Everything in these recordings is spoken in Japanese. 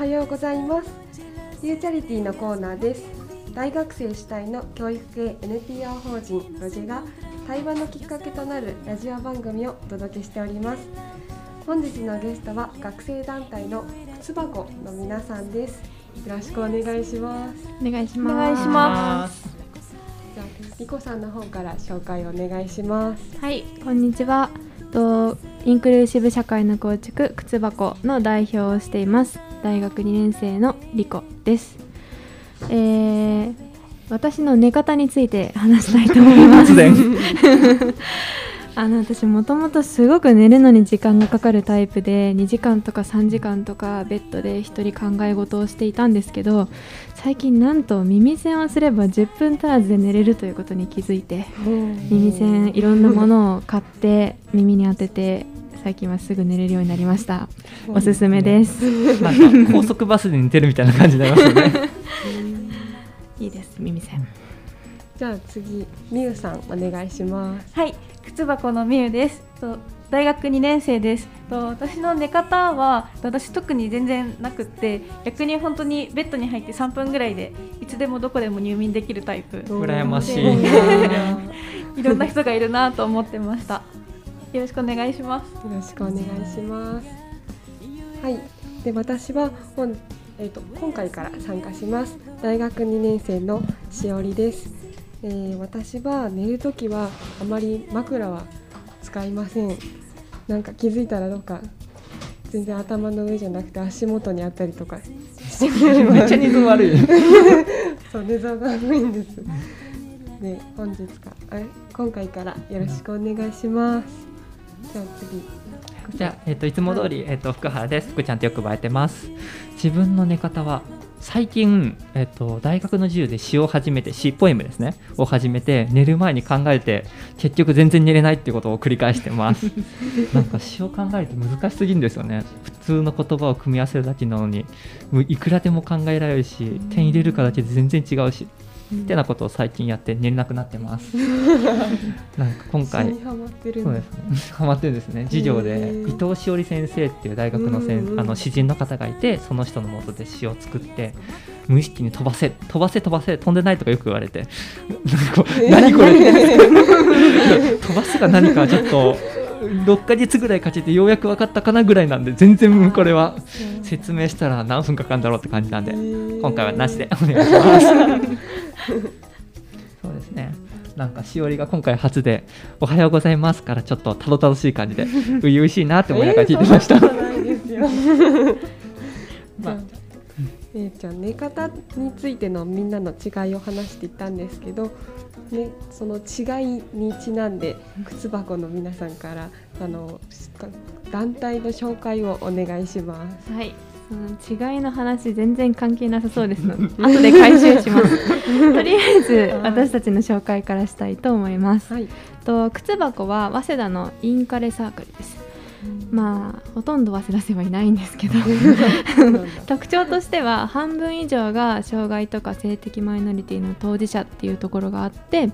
はようございます。ユーチャリティのコーナーです。大学生主体の教育系 NPO 法人ロジが対話のきっかけとなるラジオ番組をお届けしております。本日のゲストは学生団体の靴箱の皆さんです。よろしくお願いします。お願いします。お願いします。じゃあリコさんの方から紹介お願いします。はいこんにちは。とインクルーシブ社会の構築靴箱の代表をしています大学2年生のリコです。えー、私の寝方について話したいと思います。あの私もともとすごく寝るのに時間がかかるタイプで2時間とか3時間とかベッドで一人考え事をしていたんですけど最近なんと耳栓をすれば10分足らずで寝れるということに気づいて耳栓いろんなものを買って耳に当てて最近はすぐ寝れるようになりました。おすすめです。なんか高速バスで寝てるみたいな感じになりますよね。いいです耳栓じゃあ次みゆさんお願いします。はい靴箱のみゆです。と大学2年生です。と私の寝方は私特に全然なくって逆に本当にベッドに入って3分ぐらいでいつでもどこでも入眠できるタイプ。羨ましい。で いろんな人がいるなと思ってましたよろしくお願いしますよろしくお願いします。はい、で私は本えっ、と今回から参加します。大学2年生のしおりです。えー私は寝るときはあまり枕は使いません。なんか気づいたらどっか全然頭の上じゃなくて足元にあったりとかしてめっちゃ寝相悪い そう寝相が悪いんです。で本日かあれ今回からよろしくお願いします。じゃあ次。じゃあ、えっといつも通り、えっと福原です。福ちゃんとよくばえてます。自分の寝方は最近、えっと大学の授業で詩を始めて詩ポエムですね。を始めて寝る前に考えて結局全然寝れないっていうことを繰り返してます。なんか詩を考えると難しすぎるんですよね。普通の言葉を組み合わせるだけなのにいくらでも考えられるし点入れるかだけで全然違うしってなことを最近やって寝れなくなってます。なんか今回ハマってるんだ。そうですね。ハマってるんですね。授業で伊藤しおり先生っていう大学のせうんうんん。あの詩人の方がいて、その人のもとで詩を作って無意識に飛ばせ飛ばせ飛ばせ飛んでないとかよく言われて、何これ飛ばすが何かはちょっと6ヶ月ぐらいかけてようやく分かったかなぐらいなんで全然これは。説明したら何分かかるんだろうって感じなんで今回はなしでお願いします。そうですね。なんかしおりが今回初で「おはようございます」からちょっとたどたどしい感じで 初々しいなって思いながら聞いてました。えー。まあえーじゃあ寝方についてのみんなの違いを話していったんですけど、ね、その違いにちなんで靴箱の皆さんからあの団体の紹介をお願いします。はいその違いの話全然関係なさそうですので 後で回収します。とりあえずはい私たちの紹介からしたいと思います。はい。と靴箱は早稲田のインカレサークルです。まあほとんど早稲田生はいないんですけど。特徴としては半分以上が障害とか性的マイノリティの当事者っていうところがあって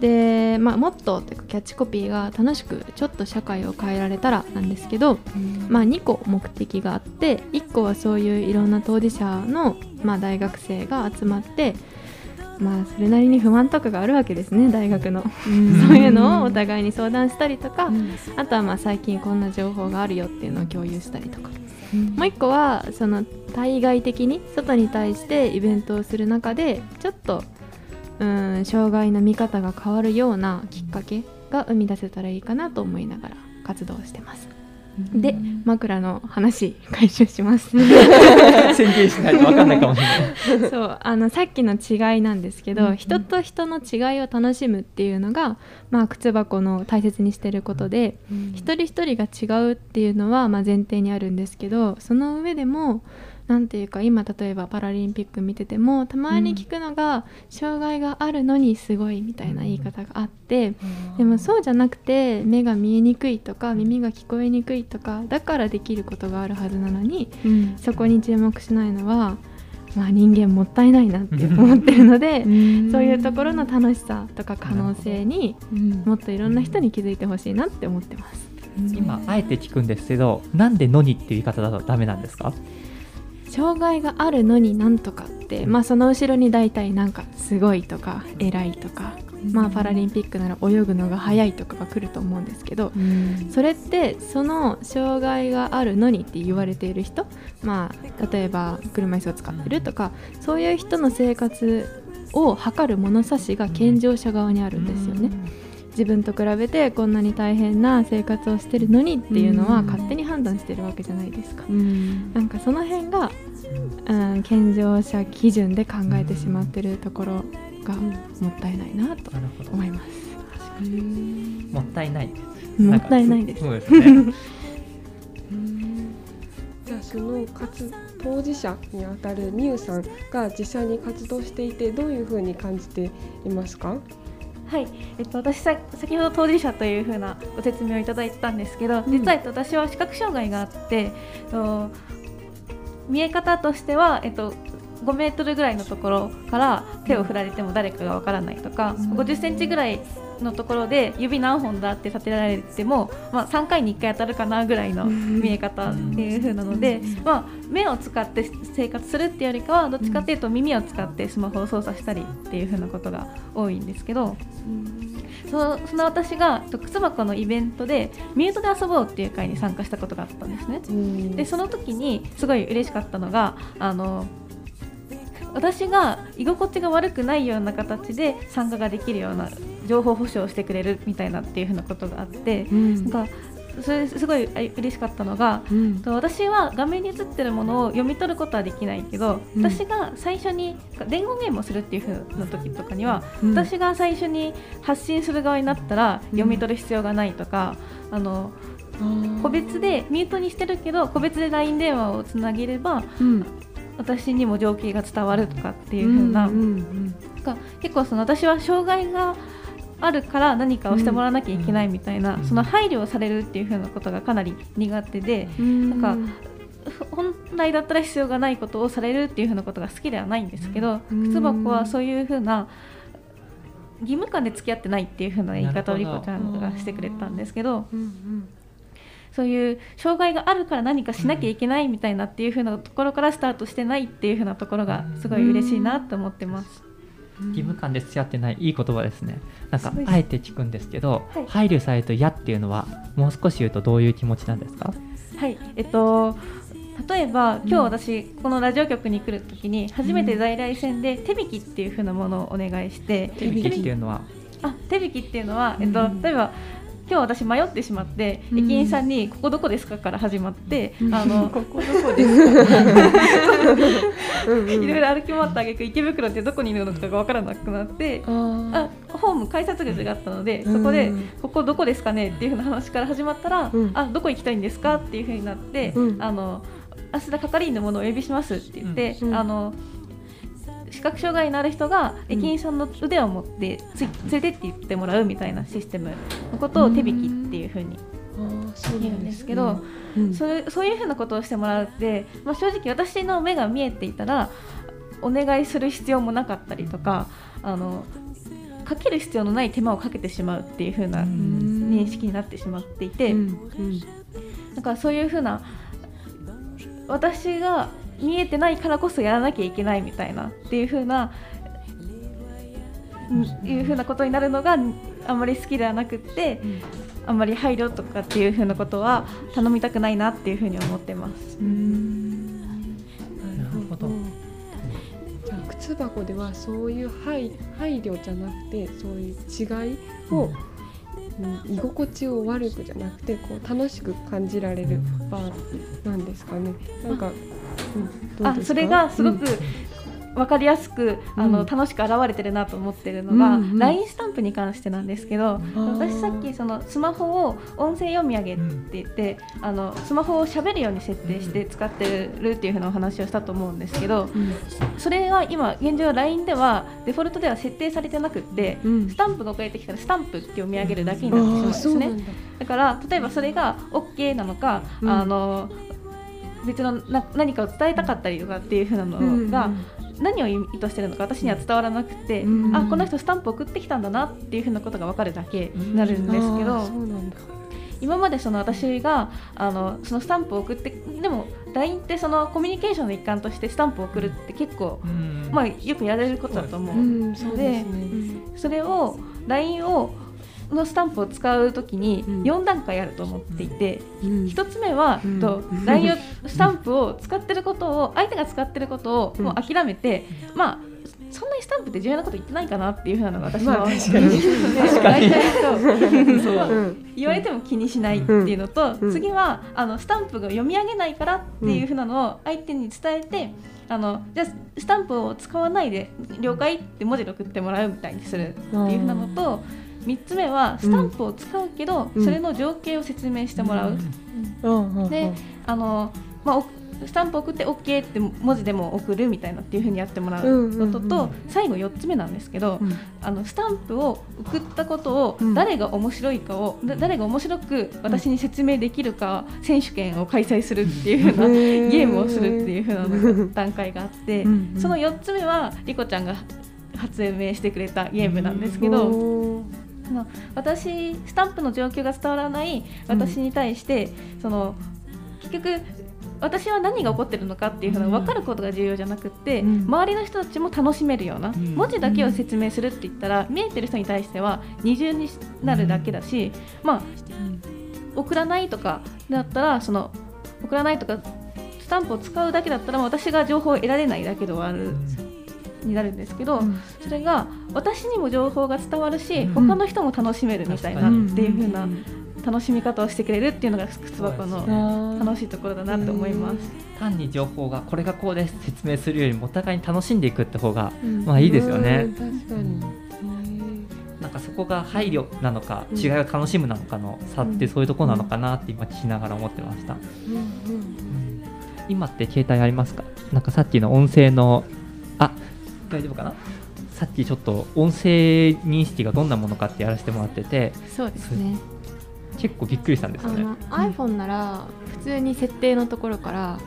で、まあ、モットーというかキャッチコピーが楽しくちょっと社会を変えられたらなんですけど、まあ、2個目的があって1個はそういういろんな当事者の、まあ、大学生が集まって、まあ、それなりに不満とかがあるわけですね大学の。そういうのをお互いに相談したりとかあとはまあ最近こんな情報があるよっていうのを共有したりとか。もう1個はその対外的に外に対してイベントをする中でちょっとうん障害の見方が変わるようなきっかけが生み出せたらいいかなと思いながら活動してます。で枕の話回収します。宣言しないと分かんないかもしれない。そうあのさっきの違いなんですけど、人と人の違いを楽しむっていうのが、まあ、靴箱の大切にしてることで、一人一人が違うっていうのは、まあ、前提にあるんですけどその上でもなんていうか今例えばパラリンピック見ててもたまに聞くのが、障害があるのにすごいみたいな言い方があって、でもそうじゃなくて目が見えにくいとか耳が聞こえにくいとかだからできることがあるはずなのにそこに注目しないのは、まあ、人間もったいないなって思ってるので、そういうところの楽しさとか可能性にもっといろんな人に気づいてほしいなって思ってます。今あえて聞くんですけどなんで「のに」っていう言い方だとダメなんですか？障害があるのになんとかって、まあ、その後ろに大体なんかすごいとか偉いとか、まあ、パラリンピックなら泳ぐのが速いとかが来ると思うんですけどそれってその障害があるのにって言われている人、まあ、例えば車椅子を使ってるとかそういう人の生活を測る物差しが健常者側にあるんですよね。自分と比べてこんなに大変な生活をしてるのにっていうのはうん。勝手に判断してるわけじゃないですか。うん。なんかその辺が、うん、健常者基準で考えてしまってるところがもったいないなと思います。うん。もったいない。もったいないです。そうですね。じゃあその活当事者にあたるみゆさんが実際に活動していてどういうふうに感じていますか？はい、えっと、私さ先ほど当事者というふうなご説明をいただいてたんですけど、実はえっと私は視覚障害があって、えっと見え方としては、えっと、5メートルぐらいのところから手を振られても誰かがわからないとか、50センチぐらいのところで指何本だって立てられても、まあ、3回に1回当たるかなぐらいの見え方っていう風なので、まあ、目を使って生活するっていうよりかはどっちかっていうと耳を使ってスマホを操作したりっていう風なことが多いんですけど。そのその私がと靴箱のイベントでミュートで遊ぼうっていう会に参加したことがあったんですね。うん。でその時にすごい嬉しかったのがあの私が居心地が悪くないような形で参加ができるような情報保障をしてくれるみたいなっていうふうなことがあってうん。なんかそれすごいあ嬉しかったのがうん。と私は画面に映ってるものを読み取ることはできないけど、うん。私が最初に伝言ゲームをするっていう風な時とかには、うん。私が最初に発信する側になったら読み取る必要がないとか、あの個別でミュートにしてるけど個別で LINE 電話をつなげればうん私にも情景が伝わるとかっていう風な、うんうんなんか結構その私は障害があるから何かをしてもらわなきゃいけないみたいな、うん。その配慮をされるっていう風なことがかなり苦手で。うん。なんか本来だったら必要がないことをされるっていうふうなことが好きではないんですけど、うん。靴箱はそういうふうな義務感で付き合ってないっていうふうな言い方をリなるほど。コちゃんがしてくれたんですけどそういう障害があるから何かしなきゃいけないみたいなっていうふうなところからスタートしてないっていうふうなところがすごい嬉しいなと思ってます。義務感で付き合ってないいい言葉ですね。なんかあえて聞くんですけど、はい。配慮されると嫌っていうのはもう少し言うとどういう気持ちなんですか？はい、えっと例えば今日私このラジオ局に来るときに初めて在来線で手引きっていう風なものをお願いして手引きっていうのは？あ手引きっていうのは、えっとうん。例えば今日私迷ってしまって、うん駅員さんに「ここどこですか?」から始まって、うんあの ここどこですか？いろいろ歩き回った挙句池袋ってどこにいるのかが分からなくなって。ああホーム改札口があったので、うんそこで「ここどこですかね?」っていうふうな話から始まったら「うんあどこ行きたいんですか?」っていうふうになって「うんあの明日係員の者をお呼びします」って言って、うんあの視覚障害のある人がうん。駅員さんの腕を持ってつい連れてって言ってもらうみたいなシステムのことを手引きっていうふうに言うんですけど、うんそういうそういうふうなことをしてもらうって、まあ、正直私の目が見えていたらお願いする必要もなかったりとかあのかける必要のない手間をかけてしまうっていうふうなうん。認識になってしまっていて、うん。うん。だからそういうふうな私が見えてないからこそやらなきゃいけないみたいなっていうふうな、うんいうふうなことになるのがあんまり好きではなくってあんまり配慮とかっていうふうなことは頼みたくないなっていうふうに思ってます。うんなるほどじゃあ靴箱ではそういう配配慮じゃなくてそういう違いを、うん居心地を悪くじゃなくてこう楽しく感じられるバーなんですかね。なんか、うん、あそれがすごく分かりやすく、あのうん。楽しく現れてるなと思ってるのが、うんうん。LINE スタンプに関してなんですけど、ー私さっきそのスマホを音声読み上げって言って、あのスマホを喋るように設定して使ってるっていう風なお話をしたと思うんですけどうん。それは今現状 LINE ではデフォルトでは設定されてなくって、うん。スタンプが送られてきたらスタンプって読み上げるだけになってしまうんですね。だ。だから例えばそれが OK なのか、うん。あの別のな何かを伝えたかったりとかっていう風なのが、何を意図してるのか私には伝わらなくて、うんあこの人スタンプ送ってきたんだなっていう風なことが分かるだけになるんですけど。今までその私があのそのスタンプを送ってでも LINE ってそのコミュニケーションの一環としてスタンプを送るって結構、うん。まあ、よくやれることだと思う、うん。そうですね。それを LINE をのスタンプを使うときにうん。4段階あると思っていて、うん。一つ目は、うん。と LINE をスタンプを使ってることを相手が使ってることをもう諦めて、まあそんなにスタンプって重要なこと言ってないかなっていうふうなのが私は、まあ確かに。で大体そう。言われても気にしないっていうのと、うん。次はあのスタンプが読み上げないからっていうふうなのを相手に伝えて、あのじゃあスタンプを使わないで了解って文字で送ってもらうみたいにするっていうふうなのと3つ目はスタンプを使うけど、うん。それの情景を説明してもらう。であのまあおスタンプ送って OK って文字でも送るみたいなっていう風にやってもらうのとと最後4つ目なんですけど、うん。あのスタンプを送ったことをうん。誰が面白いかを、だ誰が面白く私に説明できるか選手権を開催するっていう風なへゲームをするっていう風なのが段階があって、その4つ目はリコちゃんが発明してくれたゲームなんですけど。おーあの私スタンプの状況が伝わらない私に対して、その結局私は何が起こってるのかっていうのが分かることが重要じゃなくって、うん。周りの人たちも楽しめるような、ん。文字だけを説明するって言ったら見えてる人に対しては二重になるだけだし、まあ送らないとかだったらその送らないとかスタンプを使うだけだったら私が情報を得られないだけではあるになるんですけど、うん。それが私にも情報が伝わるし、うん。他の人も楽しめるみたいなうん。っていう風な楽しみ方をしてくれるっていうのが靴箱のあ楽しいところだなと思います。単に情報がこれがこうです説明するよりもお互いに楽しんでいくって方がうん。まあいいですよね。うん。確かに。なんかそこが配慮なのかうん。違いを楽しむなのかの差ってうん。そういうところなのかなって今聞きながら思ってました。うん。うん。今って携帯ありますか？なんかさっきの音声のあ大丈夫かな？さっきちょっと音声認識がどんなものかってやらせてもらっててそうですね。結構びっくりしたんですよね。iPhone なら普通に設定のところから、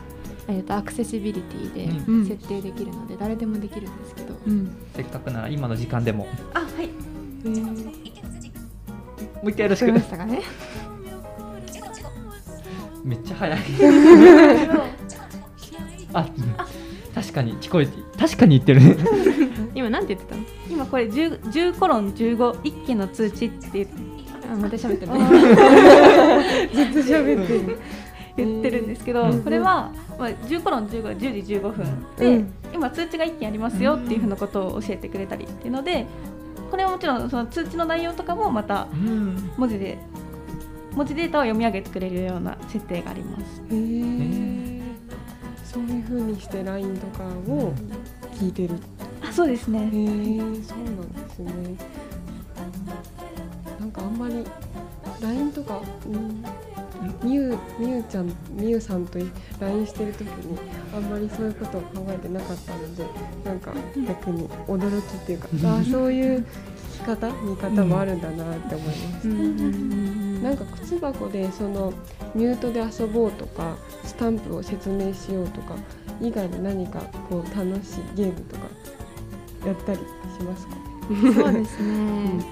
えー、とアクセシビリティうん。で設定できるので誰でもできるんですけど、うん。せっかくなら今の時間でも。もあはい。えー。う一回よろしく。ましたかね？めっちゃ早い。あ確かに聞こえて確かに言ってるね。今なんて言ってたの？今これ 10, 10コロン15一件の通知って言ってあまた喋ってる ずっと喋ってる。言ってるんですけど、うん。これは、まあ、10コロン15が10時15分うで、ん。今通知が1件ありますよっていうふうなことを教えてくれたりっていうのでこれはもちろんその通知の内容とかもまたうん。文字で文字データを読み上げてくれるような設定があります。へーそういう風にして LINE とかを聞いてる。あそうですね。へえそうなんですね。なんかあんまり LINE とか、うん、みゆみゆちゃんみゆさんと LINE してる時にあんまりそういうことを考えてなかったのでなんか逆に驚きっていうか ああそういう聞き方見方もあるんだなって思いました。なんか靴箱でそのミュートで遊ぼうとかスタンプを説明しようとか以外で何かこう楽しいゲームとかやったりしますか？そうですね、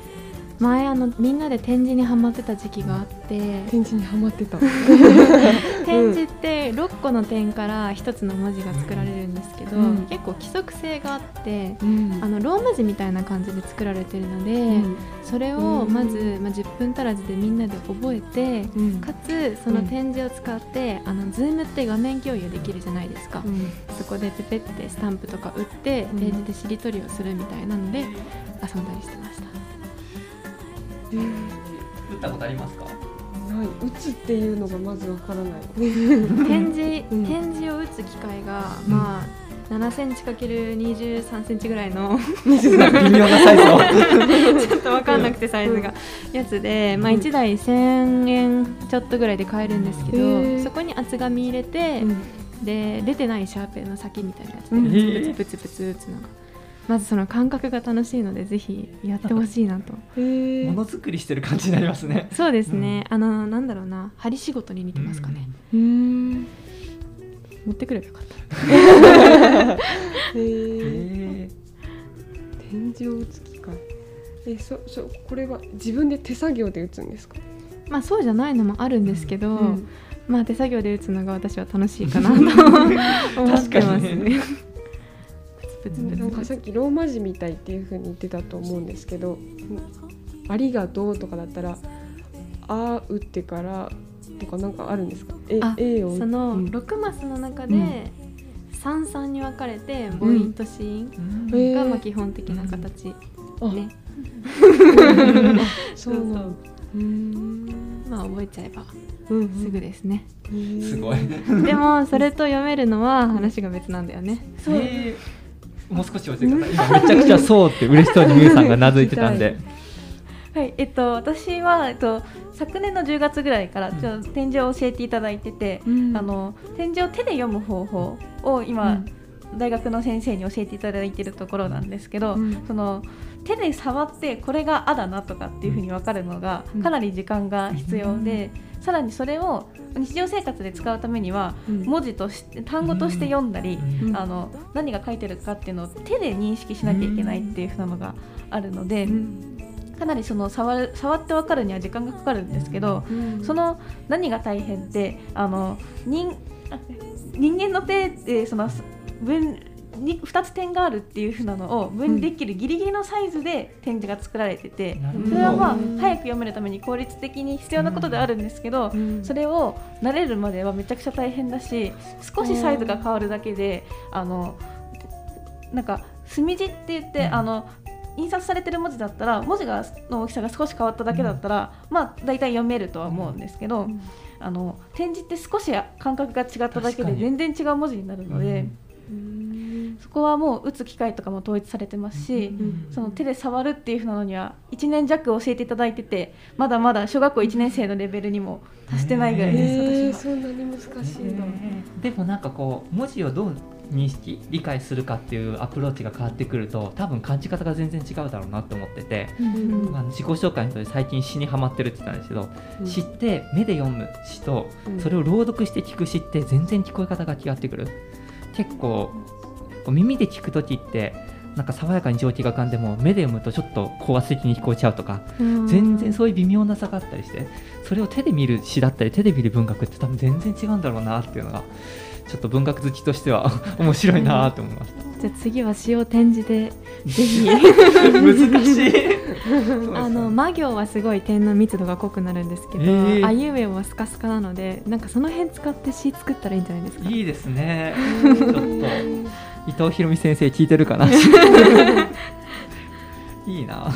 前あのみんなで展示にハマってた時期があって展示にハマってた。展示って6個の点から1つの文字が作られるんですけど、うん。結構規則性があってうん。あのローマ字みたいな感じで作られてるので、うん。それをまず、まあ、10分足らずでみんなで覚えてうん。かつその展示を使って、あの Zoom って画面共有できるじゃないですか、うん。そこでペペってスタンプとか打ってうん。ページでしりとりをするみたいなので遊んだりしてました。えー打ったことありますか？ない。打つっていうのがまずわからない。展示、うん。展示を打つ機械が、まあ7センチ ×23 センチぐらいの 微妙なサイズの。ちょっと分かんなくてサイズが、やつで、まあ、1台1000円ちょっとぐらいで買えるんですけど、そこに厚紙入れて、で出てないシャーペンの先みたいなやつでうん。プツプツプツ打つのが、まずその感覚が楽しいのでぜひやってほしいなと。えー。ものづくりしてる感じになりますね。そうですね、あのなんだろうな。針仕事に似てますかね、うー。ん。持ってくればよかった。えー。へ展示を打つ機械。えそそこれは自分で手作業で打つんですか？まあそうじゃないのもあるんですけど、うん。まあ手作業で打つのが私は楽しいかなと 思ってますね。プツプツなんかさっきローマ字みたいっていう風に言ってたと思うんですけど「ありがとう」とかだったら「あ」打ってからとかなんかあるんですか？えあ A をそのうん。6マスの中うん。で三々に分かれて母音と子音がまあ基本的な形あ。ね。そうなん。まあ覚えちゃえばうんすぐですね。すごい。でもそれと読めるのは話が別なんだよね。そう。えーもう少し教えてください。今めちゃくちゃそうって嬉しそうにみゆさんが名付いてたんで。はい、えっと、私は、えっと、昨年の10月ぐらいから、ちょっと展示を教えていただいてて。うんあの、展示を手で読む方法を、今、大学の先生に教えていただいているところなんですけど、うんその手で触ってこれが「あ」だなとかっていうふうに分かるのがうんかなり時間が必要で、さらにそれを日常生活で使うためにはうん。文字として単語として読んだり、うん。あの何が書いてるかっていうのを手で認識しなきゃいけないっていうふうなのがあるので、うん。かなりその触る触って分かるには時間がかかるんですけど、うん。その何が大変ってあの人あ人間の手でその分に2つ点があるっていう風なのを分離できるギリギリのサイズで展示が作られてて、なるほど。それはまあうん。早く読めるために効率的に必要なことではあるんですけど、うん。それを慣れるまではめちゃくちゃ大変だし少しサイズが変わるだけであのなんか墨字って言って、うん。あの印刷されてる文字だったら文字がの大きさが少し変わっただけだったら、まあ大体読めるとは思うんですけど、あの展示って少し感覚が違っただけで全然違う文字になるので、うんそこはもう打つ機会とかも統一されてますし、んその手で触るっていうふうなのには1年弱教えていただいててまだまだ小学校1年生のレベルにも達してないぐらいです、えー、私は。そんなに難しいん。だ。でもなんかこう文字をどう認識理解するかっていうアプローチが変わってくると多分感じ方が全然違うだろうなって思ってて、うん。まあ、自己紹介の時で最近詩にハマってるって言ったんですけど、うん。詩って目で読む詩とうん。それを朗読して聞く詩って全然聞こえ方が違ってくる結構こう耳で聞く時ってなんか爽やかに情景が浮かんでも目で読むとちょっと高圧的に聞こえちゃうとか全然そういう微妙な差があったりしてそれを手で見る詩だったり手で見る文学って多分全然違うんだろうなっていうのがちょっと文学好きとしては 面白いなと思いました。じゃあ次は詩を展示でぜひ。難しい。あの魔行はすごい点の密度が濃くなるんですけど、えー。あいうえおはスカスカなのでなんかその辺使って詩作ったらいいんじゃないですか。いいですね。ちょっと。伊藤博美先生聞いてるかな。いいな。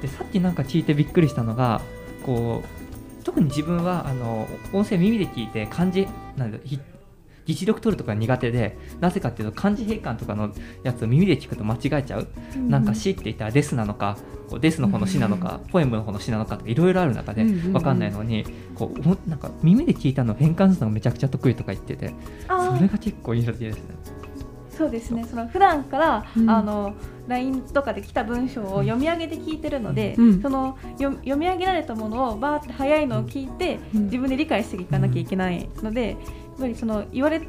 でさっきなんか聞いてびっくりしたのがこう特に自分はあの音声耳で聞いて漢字なんだひ実力取るとか苦手でなぜかっていうと漢字変換とかのやつを耳で聞くと間違えちゃう、なんか詩って言ったら「です」なのかこう「です」の方の詩なのか、ポエムの方の詩なのかとかいろいろある中でうんうんうん。分かんないのにこうなんか耳で聞いたのを変換するのがめちゃくちゃ得意とか言っててそれが結構印象的ですね。そうですね。その普段から、うん。あの LINE とかで来た文章を読み上げて聞いてるので、うん。その読読み上げられたものをバーって早いのを聞いて、うん。自分で理解していかなきゃいけないので、ぱりその言われ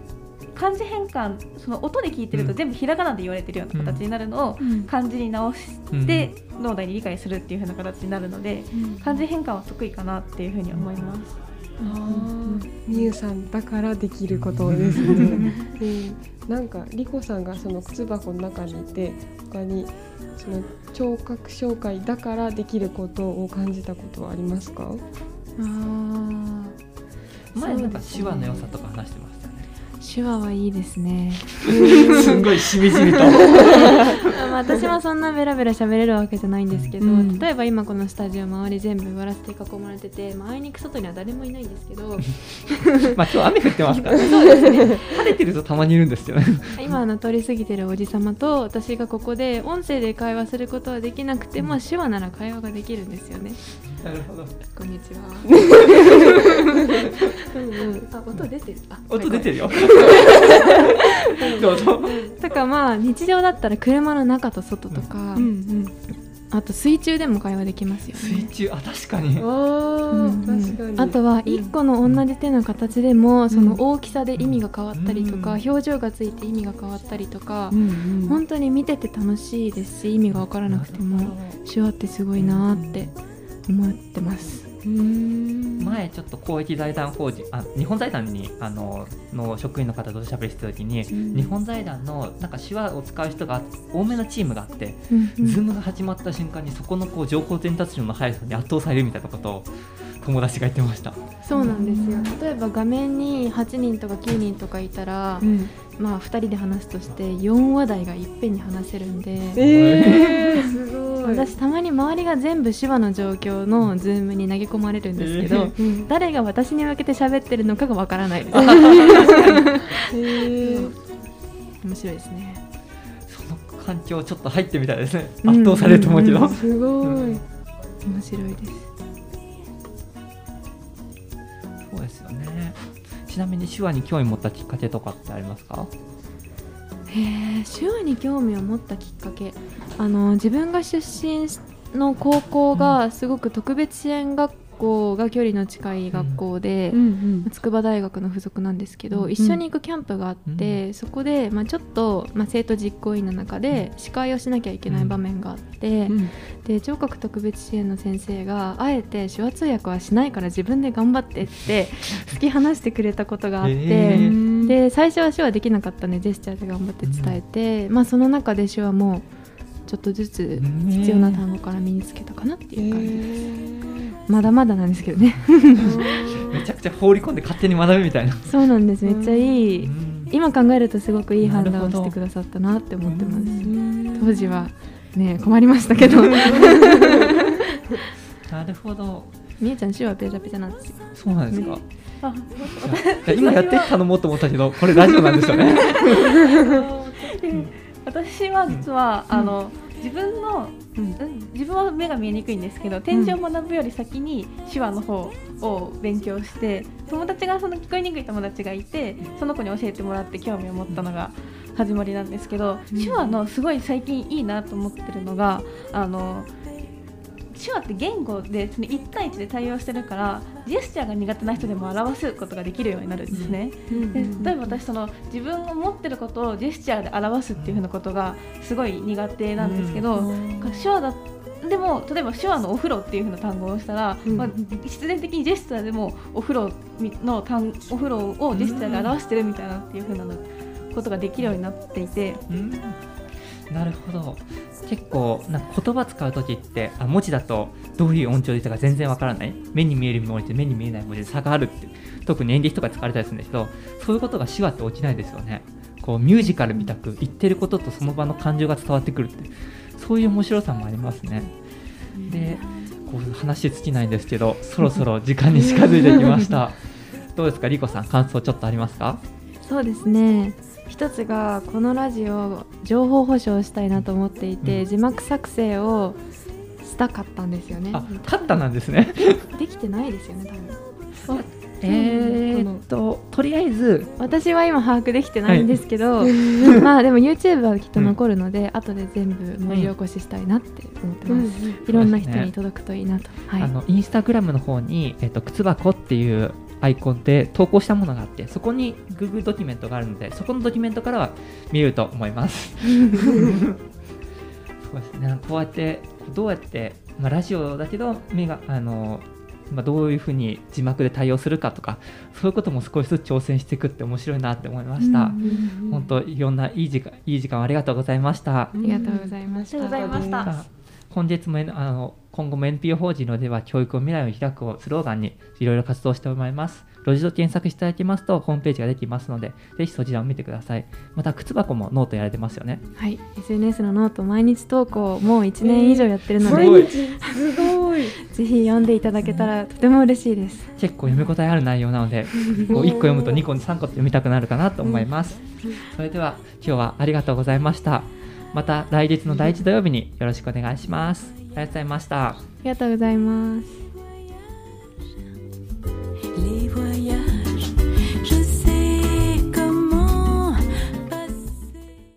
漢字変換その音で聞いてるとうん。全部ひらがなで言われてるような形になるのをうん。漢字に直して脳内に理解するっていう風な形になるので漢字変換は得意かなっていうふうに思います。あーみゆさんだからできることですね。うん、なんかリコさんがその靴箱の中にいて他にその聴覚障害だからできることを感じたことはありますか？あー前なんか手話の良さとか話してま。手話はいいですね すんごいしみじみと。まあ私もそんなベラベラ喋れるわけじゃないんですけど、うん例えば今このスタジオ周り全部ガラスで囲まれてて、まあ、あいにく外には誰もいないんですけど まあ今日雨降ってますから。そうですね。晴れてるとたまにいるんですよね。今あの通り過ぎてるおじさまと私がここで音声で会話することはできなくても手話なら会話ができるんですよねなるほど。こんにちはうんうんあ音出てるあ音出てるよ。どうぞ。とかまあ日常だったら車の中と外とか、んあと水中でも会話できますよね。水中あ確かに。うん。あとは1個の同じ手の形でも、そのうん大きさで意味が変わったりとか、うん。表情がついて意味が変わったりとか、うんうん。本当に見てて楽しいですし意味が分からなくても手話ってすごいなーって思ってます。前ちょっと公益財団法人あ日本財団にあのの職員の方と喋りしてた時に、うん。日本財団のなんか手話を使う人が多めのチームがあって、うん Zoom が始まった瞬間にそこのこう情報伝達量の速さに圧倒されるみたいなことを友達が言ってました。そうなんですよ。例えば画面に8人とか9人とかいたら、うんまあ2人で話すとして4話題がいっぺんに話せるんでえー、すごい。私たまに周りが全部手話の状況の Zoom に投げ込まれるんですけど、えうん誰が私に向けて喋ってるのかがわからないで すえー。面白いですね。その環境ちょっと入ってみたいですね。圧倒されると思うけど。すごい、面白いです。そうですよね。ちなみに手話に興味持ったきっかけとかってありますか？へえ手話に興味を持ったきっかけあの自分が出身の高校がすごく特別支援学校が距離の近い学校で、ん筑波大学の附属なんですけど、うん一緒に行くキャンプがあって、そこで、まあ、ちょっと、まあ、生徒実行委員の中で司会をしなきゃいけない場面があって、で聴覚特別支援の先生があえて手話通訳はしないから自分で頑張ってって 突き放してくれたことがあって。で最初は手話できなかったんでジェスチャーで頑張って伝えて、まあ、その中で手話もちょっとずつ必要な単語から身につけたかなっていう感じです、まだまだなんですけどね。めちゃくちゃ放り込んで勝手に学ぶみたいな。そうなんです。めっちゃいい、うん。今考えるとすごくいい判断をしてくださったなって思ってます。う当時はね困りましたけど。なるほど。みえちゃん手話ペチャペチャなんですよ。そうなんですか。あいや今やって頼もうと思ったけど、これラジオなんですよね。私は実は、あの自分の、うん。自分は目が見えにくいんですけど展示を学ぶより先に手話の方を勉強して友達がその聞こえにくい友達がいてその子に教えてもらって興味を持ったのが始まりなんですけど、手話のすごい最近いいなと思ってるのがあの手話って言語でその1対1で対応してるからジェスチャーが苦手な人でも表すことができるようになるんですね。で例えば私その自分が持ってることをジェスチャーで表すっていう風なことがすごい苦手なんですけど、手話だでも例えば手話のお風呂っていう風な単語をしたら、うん。まあ、必然的にジェスチャーでもお風呂の単お風呂をジェスチャーで表してるみたいなっていう風なことができるようになっていて、うんなるほど。結構なんか言葉使う時ってあ文字だとどういう音調で言ったか全然わからない。目に見える文字と目に見えない文字で差があるって特に演劇とかで使われたりするんですけどそういうことが手話って起きないですよね。こうミュージカルみたく言ってることとその場の感情が伝わってくるってそういう面白さもありますね。でこう話尽きないんですけどそろそろ 時間に近づいてきました。どうですかリコさん感想ちょっとありますか？そうですね一つがこのラジオ情報保障したいなと思っていて、うん。字幕作成をしたかったんですよね。あ勝ったなんですね。できてないですよね多分。えーっととりあえず私は今把握できてないんですけど、まあでも YouTube はきっと残るので、後で全部文字起こししたいなって思ってます、いろんな人に届くといいなと、はい。あのインスタグラムの方に、えっと靴箱っていうアイコンで投稿したものがあってそこに Google ドキュメントがあるのでそこのドキュメントからは見えると思います。そうですね。こうやってどうやって、まあ、ラジオだけど目があの、まあ、どういうふうに字幕で対応するかとかそういうことも少しずつ挑戦していくって面白いなって思いました、本当いろんないい時間いい時間をありがとうございました、ありがとうございました。ありがとうございました。さあ本日もあの今後も NPO 法人のでは教育を未来を開くをスローガンにいろいろ活動しております。ロジド検索していただきますとホームページができますので、ぜひそちらを見てください。また、靴箱もノートやられてますよね。はい SNS のノート毎日投稿もう1年以上やってるので、すごい毎日すごいぜひ読んでいただけたらとても嬉しいです結構読み応えある内容なので、こう1個読むと2個、3個って読みたくなるかなと思います。それでは、今日はありがとうございました。また来月の第1土曜日によろしくお願いします。ありがとうございました。ありがとうございます